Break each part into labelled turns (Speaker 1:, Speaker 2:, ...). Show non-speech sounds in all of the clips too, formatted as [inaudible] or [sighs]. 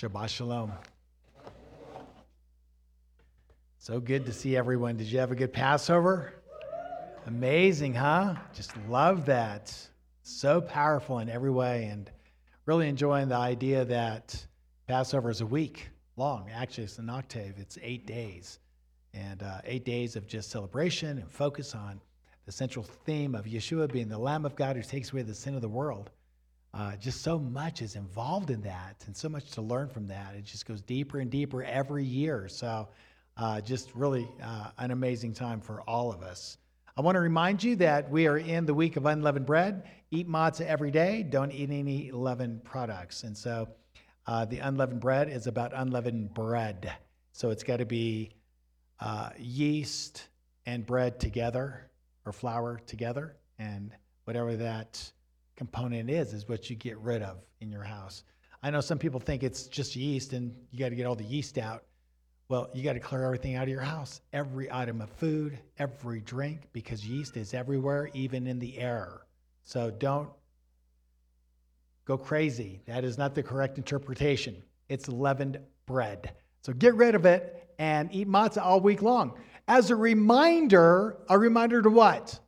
Speaker 1: Shabbat Shalom. So good to see everyone. Did you have a good Passover? Amazing, huh? Just love that. So powerful in every way, and really enjoying the idea that Passover is a week long. Actually, it's an octave, it's eight days. And uh, eight days of just celebration and focus on the central theme of Yeshua being the Lamb of God who takes away the sin of the world. Uh, just so much is involved in that and so much to learn from that. It just goes deeper and deeper every year. So, uh, just really uh, an amazing time for all of us. I want to remind you that we are in the week of unleavened bread. Eat matzah every day. Don't eat any leavened products. And so, uh, the unleavened bread is about unleavened bread. So, it's got to be uh, yeast and bread together or flour together. And whatever that component is, is what you get rid of in your house. I know some people think it's just yeast and you got to get all the yeast out. Well, you got to clear everything out of your house, every item of food, every drink, because yeast is everywhere, even in the air. So don't go crazy. That is not the correct interpretation. It's leavened bread. So get rid of it and eat matzah all week long. As a reminder, a reminder to what?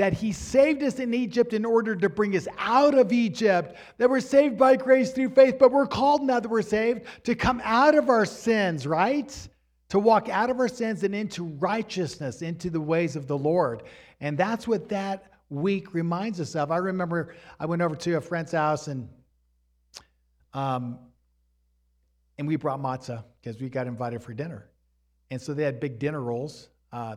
Speaker 1: That he saved us in Egypt in order to bring us out of Egypt, that we're saved by grace through faith, but we're called now that we're saved to come out of our sins, right? To walk out of our sins and into righteousness, into the ways of the Lord. And that's what that week reminds us of. I remember I went over to a friend's house and um, and we brought matzah because we got invited for dinner. And so they had big dinner rolls uh,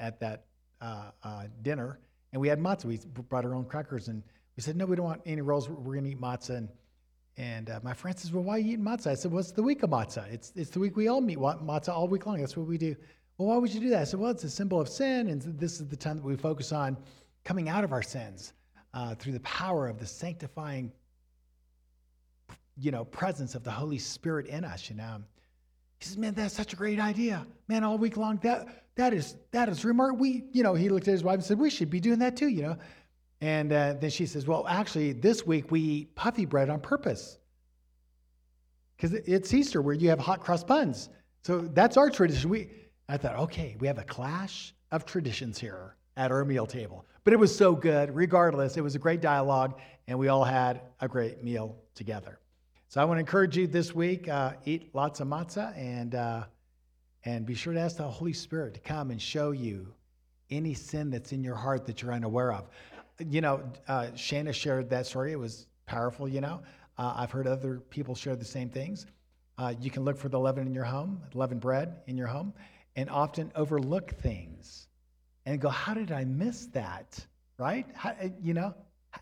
Speaker 1: at that uh, uh, dinner and we had matzah. We brought our own crackers, and we said, "No, we don't want any rolls. We're going to eat matzah." And, and uh, my friend says, "Well, why are you eating matzah?" I said, "Well, it's the week of matzah. It's it's the week we all meet matzah all week long. That's what we do." Well, why would you do that? I said, "Well, it's a symbol of sin, and this is the time that we focus on coming out of our sins uh, through the power of the sanctifying, you know, presence of the Holy Spirit in us." You know. He says, "Man, that's such a great idea, man. All week long, that that is that is remarkable. We, you know, he looked at his wife and said, "We should be doing that too," you know. And uh, then she says, "Well, actually, this week we eat puffy bread on purpose because it's Easter where you have hot cross buns. So that's our tradition." We, I thought, okay, we have a clash of traditions here at our meal table, but it was so good. Regardless, it was a great dialogue, and we all had a great meal together. So I want to encourage you this week: uh, eat lots of matzah and. Uh, and be sure to ask the Holy Spirit to come and show you any sin that's in your heart that you're unaware of. You know, uh, Shana shared that story. It was powerful, you know. Uh, I've heard other people share the same things. Uh, you can look for the leaven in your home, leavened bread in your home, and often overlook things and go, How did I miss that? Right? How, you know,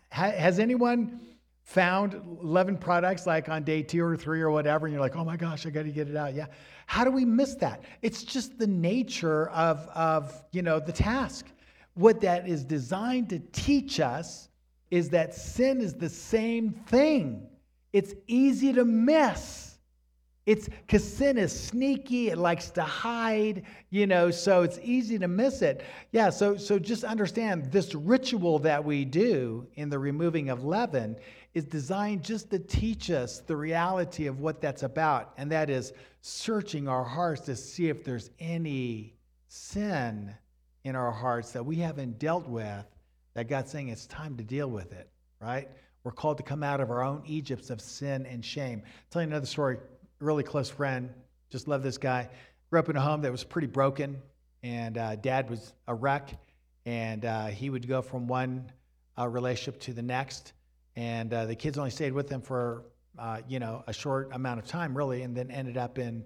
Speaker 1: has anyone found 11 products like on day two or three or whatever, and you're like, oh my gosh, I got to get it out. Yeah. How do we miss that? It's just the nature of, of you know, the task. What that is designed to teach us is that sin is the same thing. It's easy to miss. It's because sin is sneaky, it likes to hide, you know, so it's easy to miss it. Yeah, so so just understand this ritual that we do in the removing of leaven is designed just to teach us the reality of what that's about, and that is searching our hearts to see if there's any sin in our hearts that we haven't dealt with, that God's saying it's time to deal with it, right? We're called to come out of our own Egypts of sin and shame. I'll tell you another story. Really close friend, just love this guy. Grew up in a home that was pretty broken, and uh, dad was a wreck, and uh, he would go from one uh, relationship to the next and uh, the kids only stayed with them for uh, you know a short amount of time really and then ended up in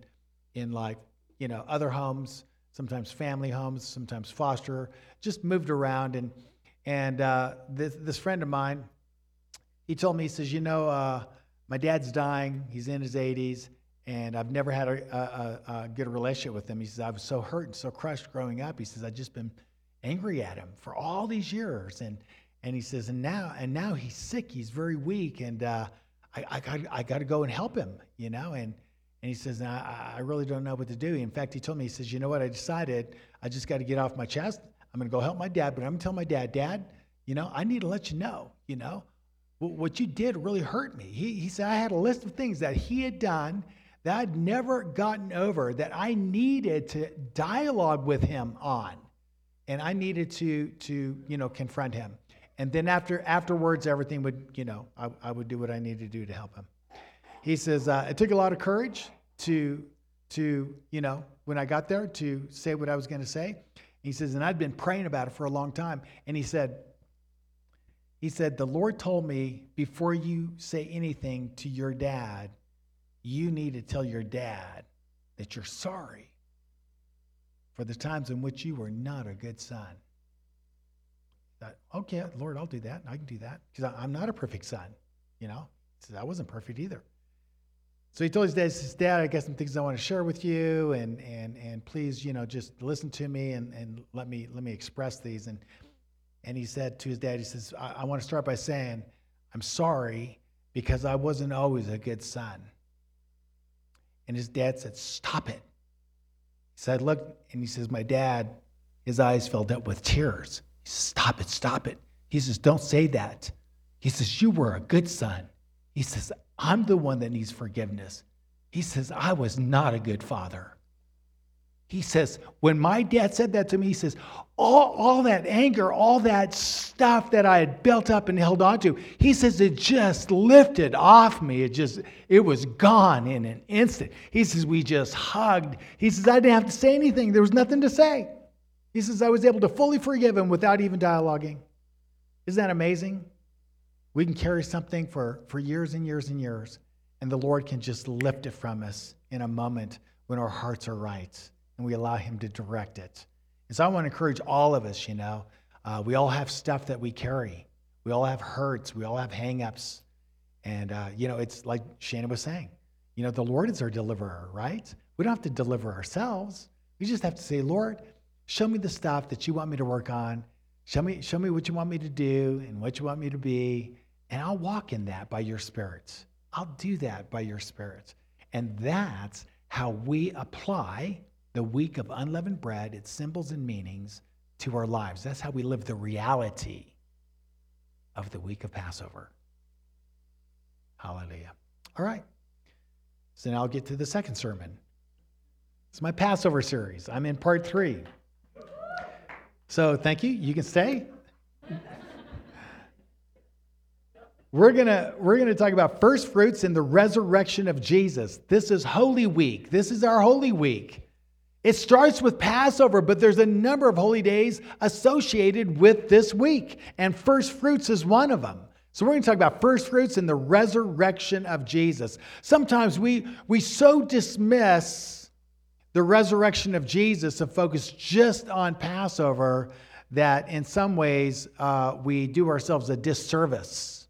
Speaker 1: in like you know other homes sometimes family homes sometimes foster just moved around. And and uh, this, this friend of mine he told me he says you know uh, my dad's dying. He's in his 80s and i've never had a, a, a good relationship with him. He says i was so hurt and so crushed growing up. He says i've just been angry at him for all these years. And and he says, and now, and now he's sick. He's very weak, and uh, I, I got, I got to go and help him, you know. And and he says, I, I really don't know what to do. In fact, he told me, he says, you know what? I decided I just got to get off my chest. I'm going to go help my dad, but I'm going to tell my dad, Dad, you know, I need to let you know, you know, what you did really hurt me. He, he said, I had a list of things that he had done that I'd never gotten over, that I needed to dialogue with him on. And I needed to, to you know, confront him. And then after afterwards, everything would, you know, I, I would do what I needed to do to help him. He says, uh, it took a lot of courage to, to, you know, when I got there to say what I was going to say. He says, and I'd been praying about it for a long time. And he said, he said, the Lord told me before you say anything to your dad, you need to tell your dad that you're sorry for the times in which you were not a good son. That, okay, Lord, I'll do that. I can do that because I'm not a perfect son. You know, he says I wasn't perfect either. So he told his dad, says, Dad, I got some things I want to share with you, and and and please, you know, just listen to me and, and let me let me express these. And and he said to his dad, he says, I, I want to start by saying, I'm sorry because I wasn't always a good son. And his dad said, Stop it. He said, Look, and he says, My dad, his eyes filled up with tears. Stop it, stop it. He says, Don't say that. He says, You were a good son. He says, I'm the one that needs forgiveness. He says, I was not a good father. He says, when my dad said that to me, he says, all, all that anger, all that stuff that I had built up and held on to, he says, it just lifted off me. It just, it was gone in an instant. He says, we just hugged. He says, I didn't have to say anything. There was nothing to say. He says, I was able to fully forgive him without even dialoguing. Isn't that amazing? We can carry something for, for years and years and years, and the Lord can just lift it from us in a moment when our hearts are right and we allow Him to direct it. And so I want to encourage all of us, you know, uh, we all have stuff that we carry. We all have hurts. We all have hangups. And, uh, you know, it's like Shannon was saying, you know, the Lord is our deliverer, right? We don't have to deliver ourselves. We just have to say, Lord, show me the stuff that you want me to work on. Show me, show me what you want me to do and what you want me to be. And I'll walk in that by your spirits. I'll do that by your spirits. And that's how we apply the week of unleavened bread, its symbols and meanings to our lives. That's how we live the reality of the week of Passover. Hallelujah. All right. So now I'll get to the second sermon. It's my Passover series. I'm in part three. So thank you. You can stay. We're gonna we're gonna talk about first fruits and the resurrection of Jesus. This is Holy Week. This is our Holy Week. It starts with Passover, but there's a number of holy days associated with this week, and first fruits is one of them. So we're going to talk about first fruits and the resurrection of Jesus. Sometimes we we so dismiss the resurrection of Jesus to focus just on Passover that in some ways uh, we do ourselves a disservice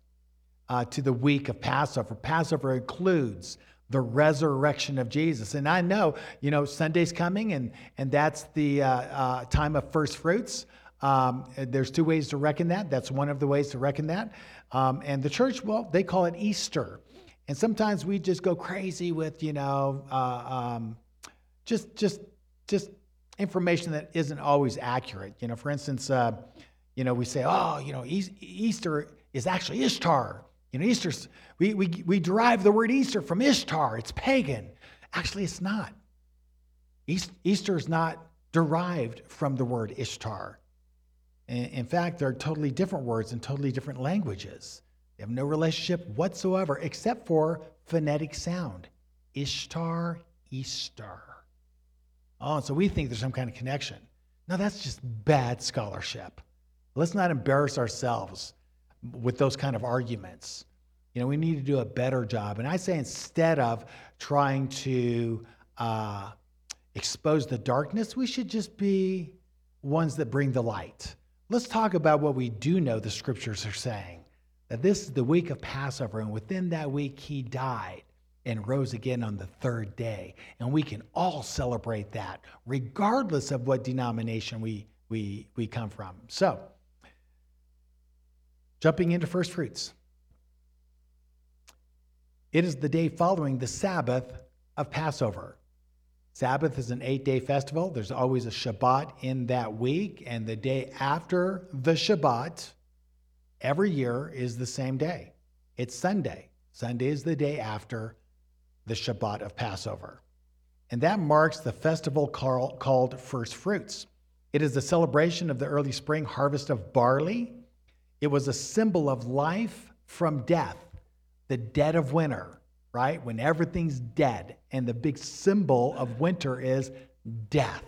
Speaker 1: uh, to the week of Passover. Passover includes the resurrection of Jesus. And I know, you know, Sunday's coming, and, and that's the uh, uh, time of first fruits. Um, there's two ways to reckon that. That's one of the ways to reckon that. Um, and the church, well, they call it Easter. And sometimes we just go crazy with, you know, uh, um, just just just information that isn't always accurate. You know, for instance, uh, you know, we say, oh, you know, Easter is actually Ishtar. You know, Easter's, we, we, we derive the word Easter from Ishtar. It's pagan. Actually, it's not. Easter is not derived from the word Ishtar. In fact, they're totally different words in totally different languages. They have no relationship whatsoever except for phonetic sound. Ishtar, Easter. Oh, and so we think there's some kind of connection. No, that's just bad scholarship. Let's not embarrass ourselves with those kind of arguments. You know, we need to do a better job. And I say instead of trying to uh, expose the darkness, we should just be ones that bring the light. Let's talk about what we do know the scriptures are saying that this is the week of Passover, and within that week, he died and rose again on the third day. And we can all celebrate that, regardless of what denomination we, we, we come from. So, Jumping into first fruits. It is the day following the Sabbath of Passover. Sabbath is an eight day festival. There's always a Shabbat in that week, and the day after the Shabbat every year is the same day. It's Sunday. Sunday is the day after the Shabbat of Passover. And that marks the festival called First Fruits. It is a celebration of the early spring harvest of barley. It was a symbol of life from death, the dead of winter, right? When everything's dead. And the big symbol of winter is death.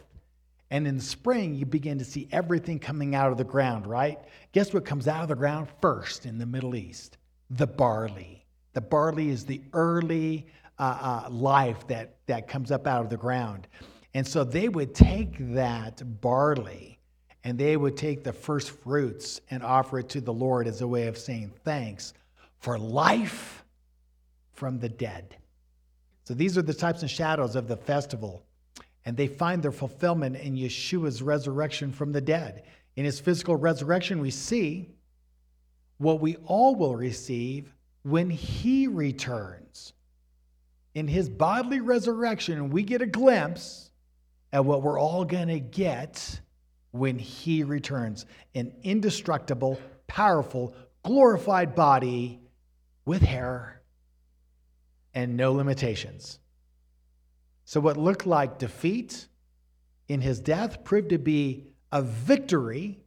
Speaker 1: And in the spring, you begin to see everything coming out of the ground, right? Guess what comes out of the ground first in the Middle East? The barley. The barley is the early uh, uh, life that, that comes up out of the ground. And so they would take that barley and they would take the first fruits and offer it to the Lord as a way of saying thanks for life from the dead. So these are the types and shadows of the festival. And they find their fulfillment in Yeshua's resurrection from the dead. In his physical resurrection, we see what we all will receive when he returns. In his bodily resurrection, we get a glimpse at what we're all going to get when he returns an indestructible, powerful, glorified body with hair and no limitations. So, what looked like defeat in his death proved to be a victory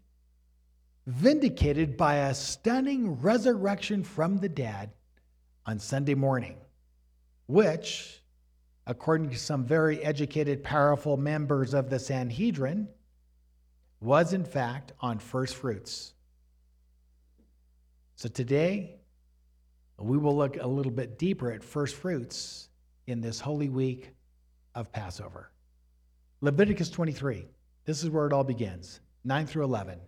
Speaker 1: vindicated by a stunning resurrection from the dead on Sunday morning, which, according to some very educated, powerful members of the Sanhedrin, was in fact on first fruits. So today, we will look a little bit deeper at first fruits in this Holy Week of Passover. Leviticus 23. This is where it all begins 9 through 11.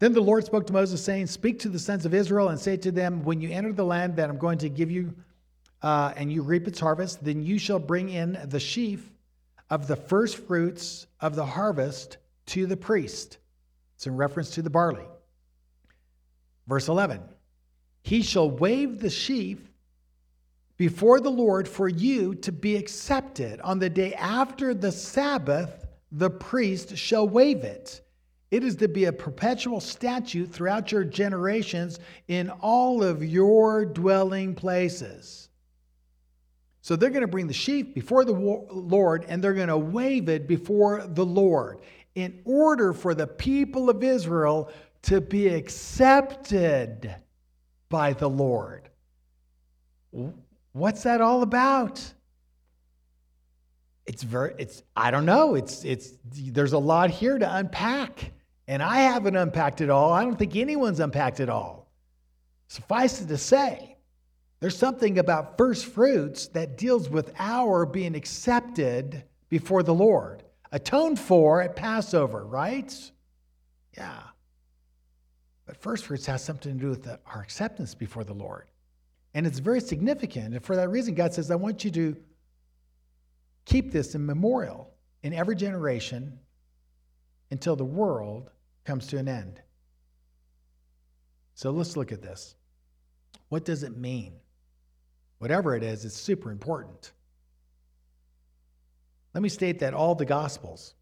Speaker 1: Then the Lord spoke to Moses, saying, Speak to the sons of Israel and say to them, When you enter the land that I'm going to give you, uh, and you reap its harvest, then you shall bring in the sheaf of the first fruits of the harvest to the priest. It's in reference to the barley. Verse 11 He shall wave the sheaf before the Lord for you to be accepted. On the day after the Sabbath, the priest shall wave it. It is to be a perpetual statute throughout your generations in all of your dwelling places. So they're going to bring the sheaf before the Lord and they're going to wave it before the Lord in order for the people of Israel to be accepted by the Lord. What's that all about? It's very it's I don't know. It's it's there's a lot here to unpack. And I haven't unpacked it all. I don't think anyone's unpacked it all. Suffice it to say, there's something about first fruits that deals with our being accepted before the Lord, atoned for at Passover, right? Yeah. But first fruits has something to do with the, our acceptance before the Lord. And it's very significant. And for that reason, God says, I want you to keep this in memorial in every generation until the world comes to an end. So let's look at this. What does it mean? Whatever it is, it's super important. Let me state that all the Gospels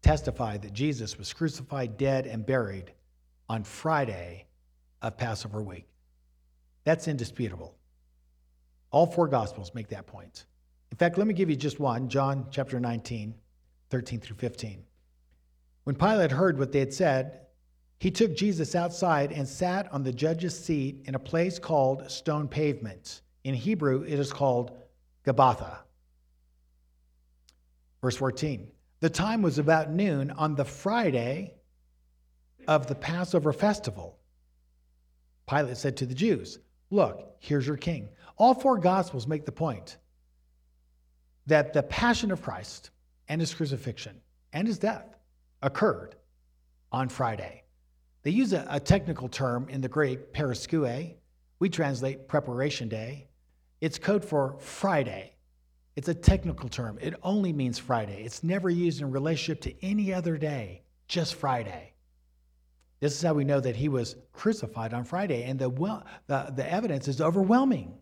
Speaker 1: testify that Jesus was crucified, dead, and buried on Friday of Passover week. That's indisputable. All four Gospels make that point. In fact, let me give you just one John chapter 19, 13 through 15. When Pilate heard what they had said, he took Jesus outside and sat on the judge's seat in a place called Stone Pavement. In Hebrew, it is called Gabbatha. Verse 14 The time was about noon on the Friday of the Passover festival. Pilate said to the Jews, Look, here's your king. All four Gospels make the point that the passion of Christ and his crucifixion and his death occurred on Friday. They use a, a technical term in the Greek, paraskeue. We translate preparation day. It's code for Friday. It's a technical term. It only means Friday. It's never used in relationship to any other day, just Friday. This is how we know that he was crucified on Friday, and the, the, the evidence is overwhelming.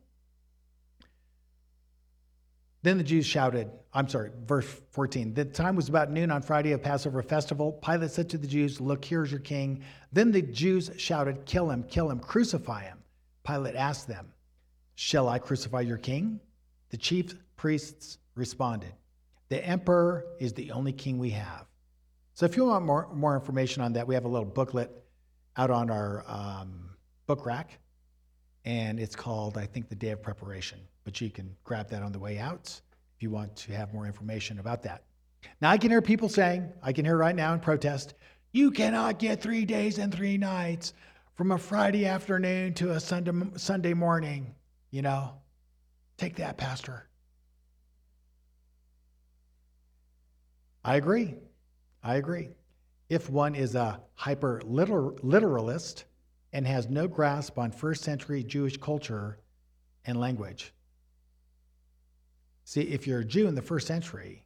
Speaker 1: Then the Jews shouted, I'm sorry, verse 14. The time was about noon on Friday of Passover festival. Pilate said to the Jews, Look, here's your king. Then the Jews shouted, Kill him, kill him, crucify him. Pilate asked them, Shall I crucify your king? The chief priests responded, The emperor is the only king we have. So if you want more, more information on that, we have a little booklet out on our um, book rack, and it's called, I think, The Day of Preparation. But you can grab that on the way out if you want to have more information about that. Now, I can hear people saying, I can hear right now in protest, you cannot get three days and three nights from a Friday afternoon to a Sunday, Sunday morning. You know, take that, Pastor. I agree. I agree. If one is a hyper literalist and has no grasp on first century Jewish culture and language. See, if you're a Jew in the first century,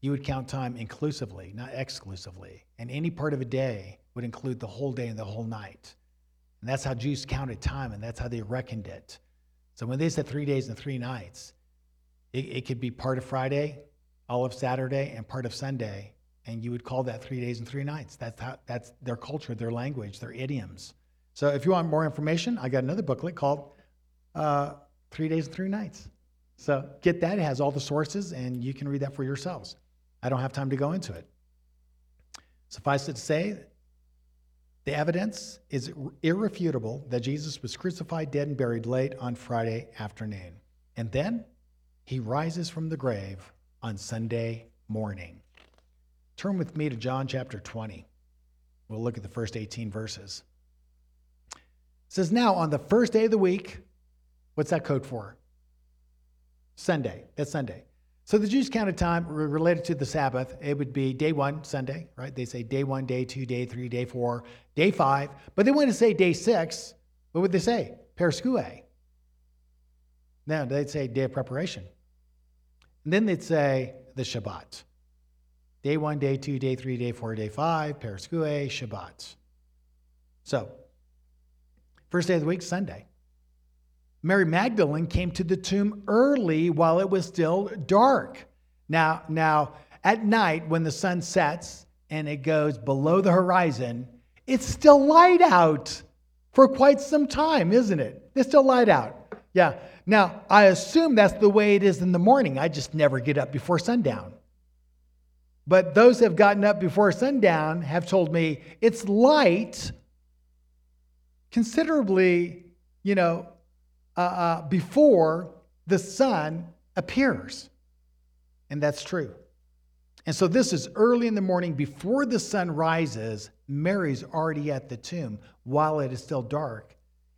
Speaker 1: you would count time inclusively, not exclusively. And any part of a day would include the whole day and the whole night. And that's how Jews counted time, and that's how they reckoned it. So when they said three days and three nights, it, it could be part of Friday, all of Saturday, and part of Sunday and you would call that three days and three nights. That's how, that's their culture, their language, their idioms. So if you want more information, I got another booklet called uh, Three Days and Three Nights. So get that. It has all the sources, and you can read that for yourselves. I don't have time to go into it. Suffice it to say, the evidence is irrefutable that Jesus was crucified, dead, and buried late on Friday afternoon. And then he rises from the grave on Sunday morning. Turn with me to John chapter 20. We'll look at the first 18 verses. It says, Now, on the first day of the week, what's that code for? Sunday. That's Sunday. So the Jews counted time related to the Sabbath. It would be day one, Sunday, right? They say day one, day two, day three, day four, day five. But they want to say day six. What would they say? Paraskeue. Now they'd say day of preparation. And then they'd say the Shabbat. Day one, day two, day three, day four, day five, Paraskeue, Shabbat. So, first day of the week, Sunday. Mary Magdalene came to the tomb early while it was still dark. Now, now at night when the sun sets and it goes below the horizon, it's still light out for quite some time, isn't it? It's still light out. Yeah. Now, I assume that's the way it is in the morning. I just never get up before sundown. But those who have gotten up before sundown have told me it's light considerably, you know, uh, uh, before the sun appears. And that's true. And so this is early in the morning before the sun rises. Mary's already at the tomb while it is still dark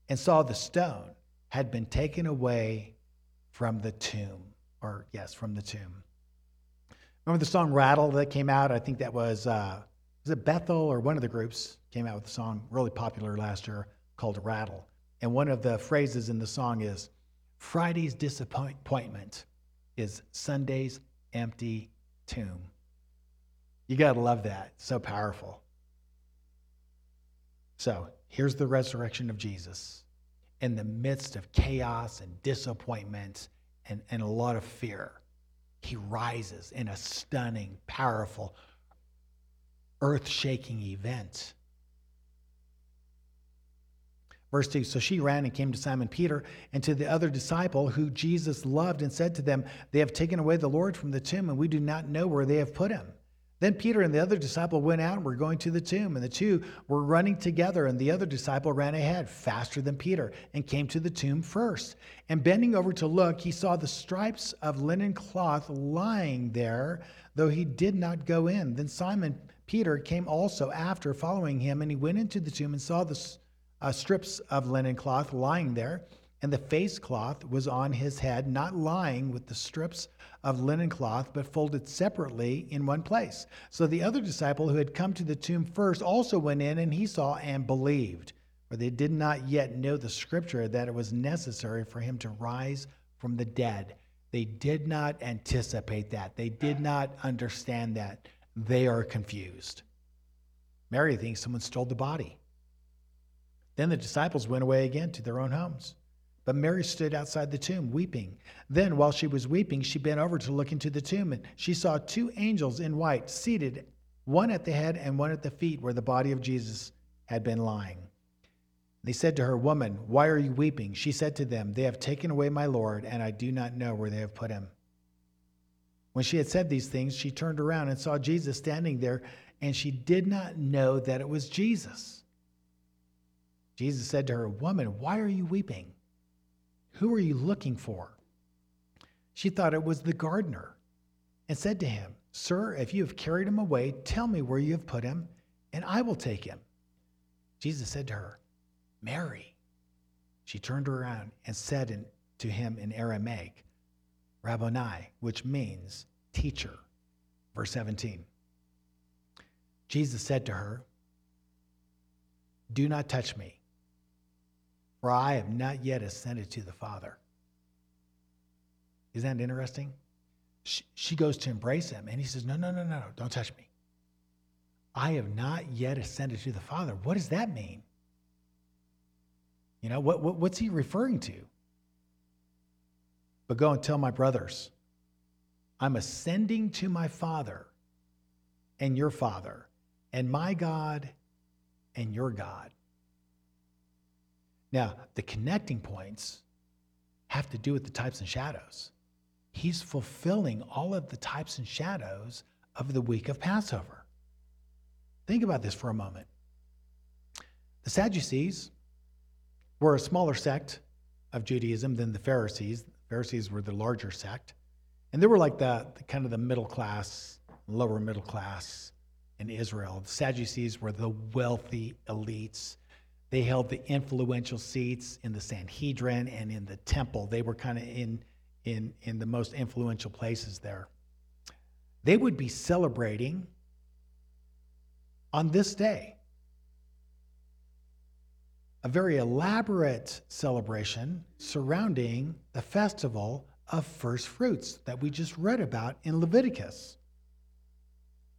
Speaker 1: and saw the stone had been taken away from the tomb, or yes, from the tomb. Remember the song Rattle that came out? I think that was, uh, was it Bethel or one of the groups came out with a song really popular last year called Rattle. And one of the phrases in the song is Friday's disappointment is Sunday's empty tomb. You got to love that. So powerful. So here's the resurrection of Jesus in the midst of chaos and disappointment and, and a lot of fear he rises in a stunning, powerful, earth shaking event. Verse 2 So she ran and came to Simon Peter and to the other disciple who Jesus loved and said to them, They have taken away the Lord from the tomb, and we do not know where they have put him. Then Peter and the other disciple went out and were going to the tomb, and the two were running together, and the other disciple ran ahead faster than Peter and came to the tomb first. And bending over to look, he saw the stripes of linen cloth lying there, though he did not go in. Then Simon Peter came also after, following him, and he went into the tomb and saw the uh, strips of linen cloth lying there, and the face cloth was on his head, not lying with the strips of linen cloth, but folded separately in one place. So the other disciple who had come to the tomb first also went in, and he saw and believed. For they did not yet know the scripture that it was necessary for him to rise from the dead. They did not anticipate that. They did not understand that. They are confused. Mary thinks someone stole the body. Then the disciples went away again to their own homes. But Mary stood outside the tomb, weeping. Then, while she was weeping, she bent over to look into the tomb, and she saw two angels in white seated, one at the head and one at the feet, where the body of Jesus had been lying. They said to her, Woman, why are you weeping? She said to them, They have taken away my Lord, and I do not know where they have put him. When she had said these things, she turned around and saw Jesus standing there, and she did not know that it was Jesus. Jesus said to her, Woman, why are you weeping? Who are you looking for? She thought it was the gardener and said to him, Sir, if you have carried him away, tell me where you have put him, and I will take him. Jesus said to her, Mary. She turned around and said in, to him in Aramaic, Rabboni, which means teacher. Verse 17. Jesus said to her, Do not touch me, for I have not yet ascended to the Father. Isn't that interesting? She, she goes to embrace him, and he says, No, no, no, no, no, don't touch me. I have not yet ascended to the Father. What does that mean? You know, what, what, what's he referring to? But go and tell my brothers, I'm ascending to my Father and your Father, and my God and your God. Now, the connecting points have to do with the types and shadows. He's fulfilling all of the types and shadows of the week of Passover. Think about this for a moment. The Sadducees were a smaller sect of Judaism than the Pharisees. The Pharisees were the larger sect. And they were like the, the kind of the middle class, lower middle class in Israel. The Sadducees were the wealthy elites. They held the influential seats in the Sanhedrin and in the temple. They were kind of in, in, in the most influential places there. They would be celebrating on this day a very elaborate celebration surrounding the festival of first fruits that we just read about in Leviticus.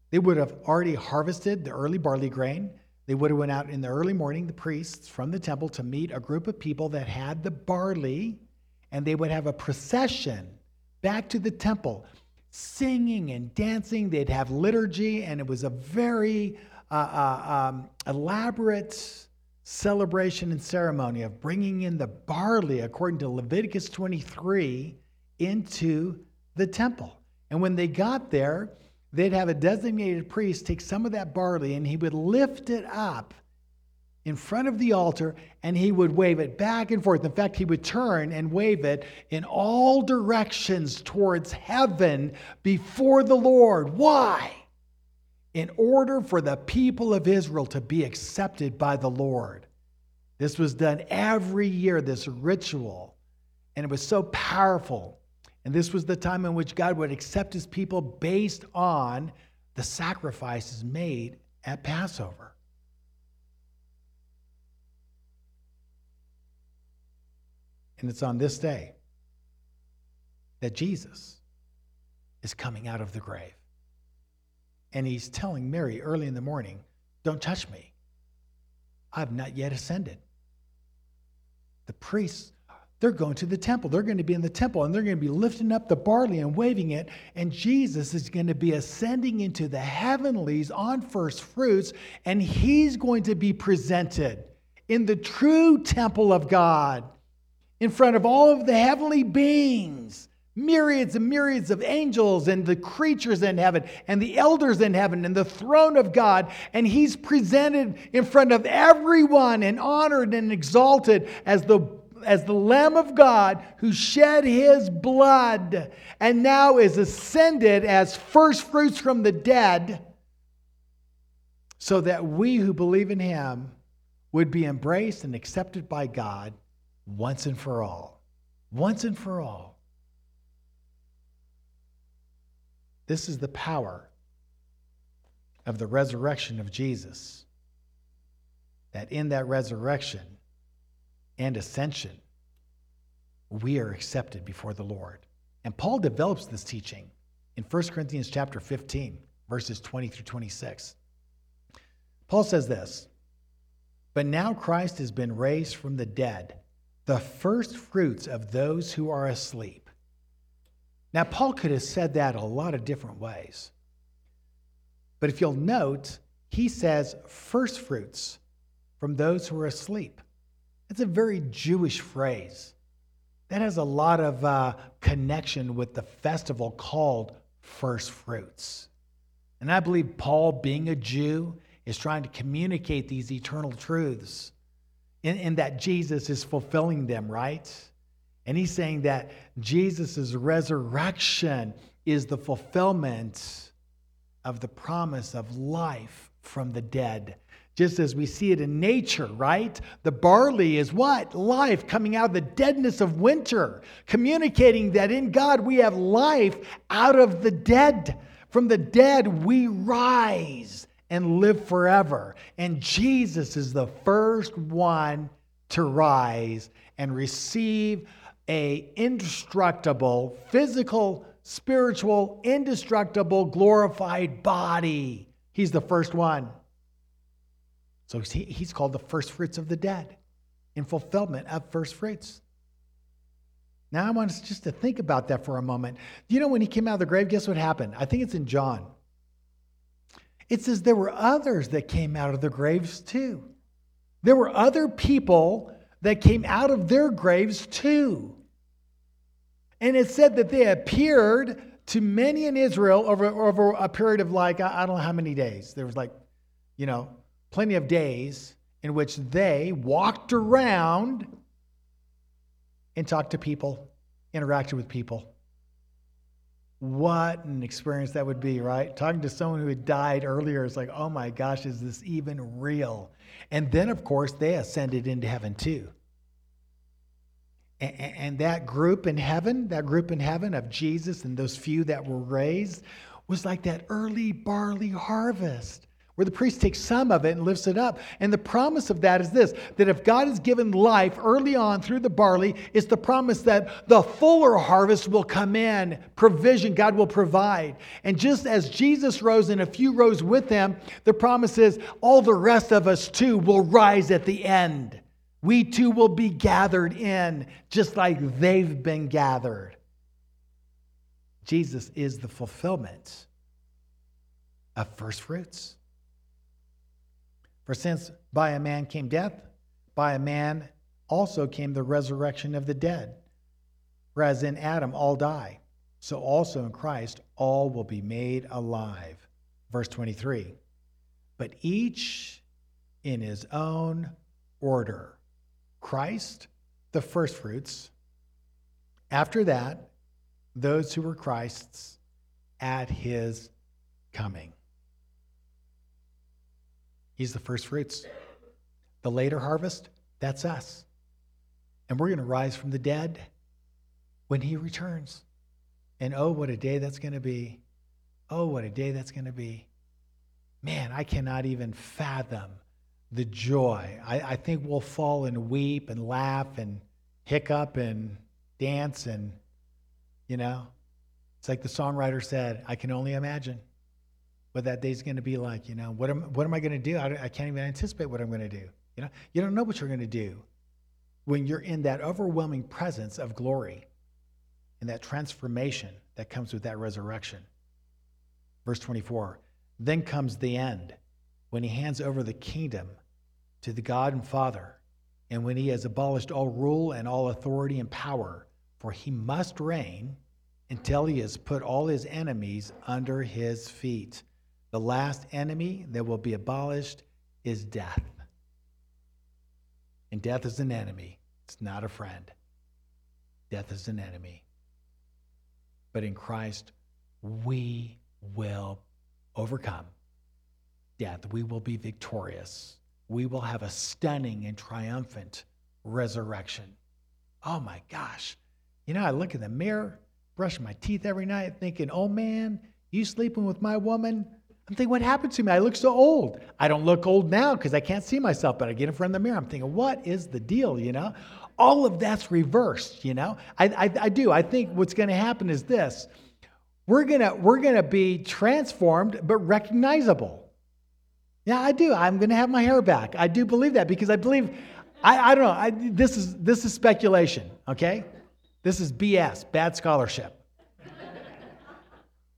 Speaker 1: They would have already harvested the early barley grain. They would have went out in the early morning, the priests from the temple, to meet a group of people that had the barley, and they would have a procession back to the temple, singing and dancing. They'd have liturgy, and it was a very uh, uh, um, elaborate celebration and ceremony of bringing in the barley, according to Leviticus 23, into the temple. And when they got there, they'd have a designated priest take some of that barley and he would lift it up in front of the altar and he would wave it back and forth. In fact, he would turn and wave it in all directions towards heaven before the Lord. Why? in order for the people of Israel to be accepted by the Lord. This was done every year, this ritual, and it was so powerful. And this was the time in which God would accept his people based on the sacrifices made at Passover. And it's on this day that Jesus is coming out of the grave and he's telling Mary early in the morning, Don't touch me. I've not yet ascended. The priests, they're going to the temple. They're going to be in the temple and they're going to be lifting up the barley and waving it. And Jesus is going to be ascending into the heavenlies on first fruits, and he's going to be presented in the true temple of God in front of all of the heavenly beings myriads and myriads of angels and the creatures in heaven and the elders in heaven and the throne of God. And he's presented in front of everyone and honored and exalted as the as the Lamb of God who shed his blood and now is ascended as first fruits from the dead, so that we who believe in him would be embraced and accepted by God once and for all. Once and for all. This is the power of the resurrection of Jesus. That in that resurrection and ascension, we are accepted before the Lord. And Paul develops this teaching in 1 Corinthians chapter 15, verses 20 through 26. Paul says this But now Christ has been raised from the dead, the first fruits of those who are asleep. Now, Paul could have said that a lot of different ways. But if you'll note, he says first fruits from those who are asleep. That's a very Jewish phrase. That has a lot of uh, connection with the festival called first fruits. And I believe Paul, being a Jew, is trying to communicate these eternal truths and, that Jesus is fulfilling them, right? And he's saying that Jesus' resurrection is the fulfillment of the promise of life from the dead. Just as we see it in nature, right? The barley is what? Life coming out of the deadness of winter, communicating that in God we have life out of the dead. From the dead we rise and live forever. And Jesus is the first one to rise and receive a indestructible physical spiritual indestructible glorified body he's the first one so he's called the first fruits of the dead in fulfillment of first fruits. Now i want us just to think about that for a moment. Do you know when he came out of the grave guess what happened? I think it's in john. It says there were others that came out of the graves too. There were other people that came out of their graves too. And it said that they appeared to many in Israel over, over a period of like, I don't know how many days. There was like, you know, plenty of days in which they walked around and talked to people, interacted with people. What an experience that would be, right? Talking to someone who had died earlier is like, oh my gosh, is this even real? And then, of course, they ascended into heaven too. And that group in heaven, that group in heaven of Jesus and those few that were raised, was like that early barley harvest where the priest takes some of it and lifts it up. And the promise of that is this that if God has given life early on through the barley, it's the promise that the fuller harvest will come in, provision God will provide. And just as Jesus rose and a few rose with him, the promise is all the rest of us too will rise at the end. We too will be gathered in just like they've been gathered. Jesus is the fulfillment of first fruits. For since by a man came death, by a man also came the resurrection of the dead. Whereas in Adam all die, so also in Christ all will be made alive. Verse 23 But each in his own order. Christ, the firstfruits. After that, those who were Christ's at his coming. He's the first fruits. The later harvest, that's us. And we're going to rise from the dead when he returns. And oh, what a day that's going to be. Oh, what a day that's going to be. Man, I cannot even fathom the joy. I, I think we'll fall and weep and laugh and hiccup and dance and, you know, it's like the songwriter said, I can only imagine what that day's going to be like. You know, what am, what am I going to do? I, I can't even anticipate what I'm going to do. You know, you don't know what you're going to do when you're in that overwhelming presence of glory and that transformation that comes with that resurrection. Verse 24, then comes the end when he hands over the kingdom to the God and Father, and when he has abolished all rule and all authority and power, for he must reign until he has put all his enemies under his feet. The last enemy that will be abolished is death. And death is an enemy, it's not a friend. Death is an enemy. But in Christ, we will overcome death. We will be victorious. We will have a stunning and triumphant resurrection. Oh my gosh. You know, I look in the mirror, brushing my teeth every night, thinking, oh man, you sleeping with my woman? I'm thinking, what happened to me? I look so old. I don't look old now because I can't see myself, but I get in front of the mirror. I'm thinking, what is the deal, you know? All of that's reversed, you know? I, I, I do. I think what's going to happen is this we're going to we're to be transformed, but recognizable. Yeah, I do. I'm going to have my hair back. I do believe that because I believe, I, I don't know. I, this, is, this is speculation, okay? This is BS, bad scholarship.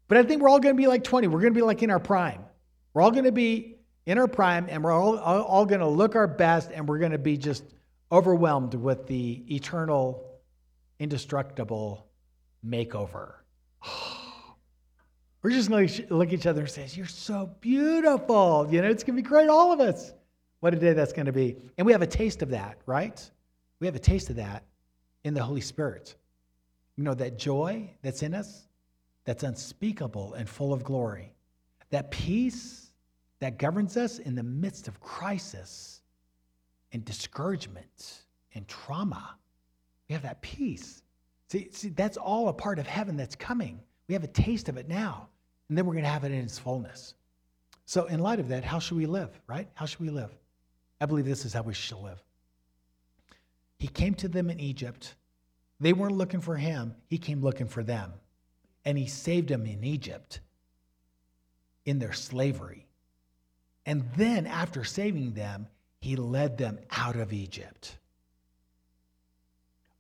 Speaker 1: But I think we're all going to be like 20. We're going to be like in our prime. We're all going to be in our prime and we're all, all, all going to look our best and we're going to be just overwhelmed with the eternal, indestructible makeover. [sighs] We're just going to look at each other and say, You're so beautiful. You know, it's going to be great, all of us. What a day that's going to be. And we have a taste of that, right? We have a taste of that in the Holy Spirit. You know, that joy that's in us, that's unspeakable and full of glory. That peace that governs us in the midst of crisis and discouragement and trauma. We have that peace. See, see, that's all a part of heaven that's coming. We have a taste of it now, and then we're going to have it in its fullness. So, in light of that, how should we live, right? How should we live? I believe this is how we should live. He came to them in Egypt. They weren't looking for him, he came looking for them. And he saved them in Egypt in their slavery. And then, after saving them, he led them out of Egypt.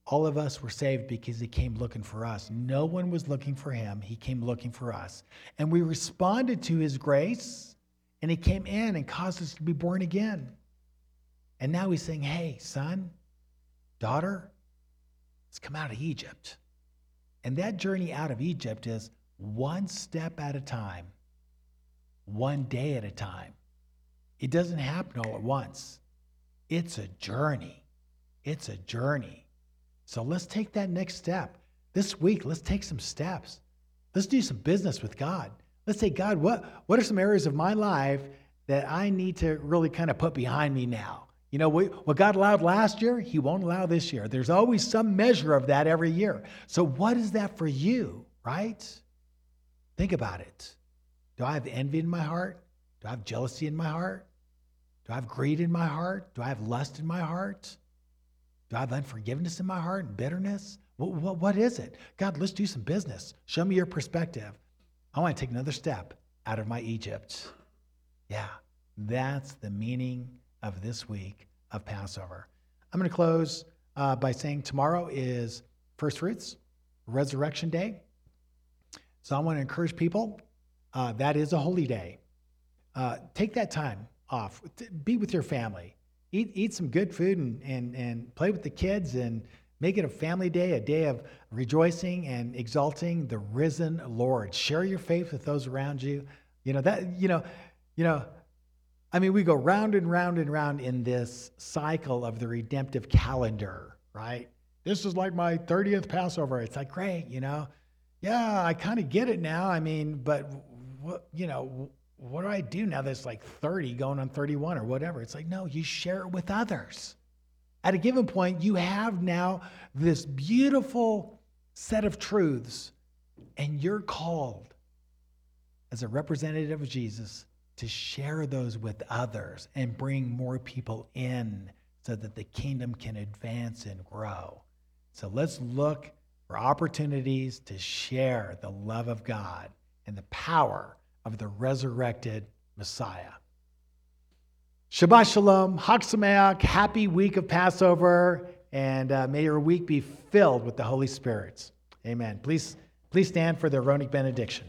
Speaker 1: All of us were saved because he came looking for us. No one was looking for him, he came looking for us. And we responded to his grace, and he came in and caused us to be born again. And now he's saying, Hey, son, daughter, let's come out of Egypt. And that journey out of Egypt is one step at a time, one day at a time. It doesn't happen all at once. It's a journey. It's a journey. So let's take that next step. This week, let's take some steps. Let's do some business with God. Let's say, God, what, what are some areas of my life that I need to really kind of put behind me now? You know, what God allowed last year, He won't allow this year. There's always some measure of that every year. So, what is that for you, right? Think about it. Do I have envy in my heart? Do I have jealousy in my heart? Do I have greed in my heart? Do I have lust in my heart? Do I have unforgiveness in my heart and bitterness? What, what, what is it? God, let's do some business. Show me your perspective. I want to take another step out of my Egypt. Yeah, that's the meaning of this week of Passover. I'm going to close uh, by saying tomorrow is First Fruits, Resurrection Day. So I want to encourage people uh, that is a holy day. Uh, take that time off, be with your family, eat, eat some good food, and, and, and play with the kids, and make it a family day, a day of rejoicing and exalting the risen Lord. Share your faith with those around you. You know that you know, you know I mean, we go round and round and round in this cycle of the redemptive calendar, right? This is like my 30th Passover. It's like, great, you know? Yeah, I kind of get it now. I mean, but what, you know, what do I do now that's like 30 going on 31 or whatever? It's like, no, you share it with others. At a given point, you have now this beautiful set of truths, and you're called as a representative of Jesus to share those with others and bring more people in so that the kingdom can advance and grow. So let's look for opportunities to share the love of God and the power of the resurrected Messiah. Shabbat Shalom, Chag Sameach, happy week of Passover, and uh, may your week be filled with the Holy Spirit. Amen. Please, please stand for the Aaronic benediction.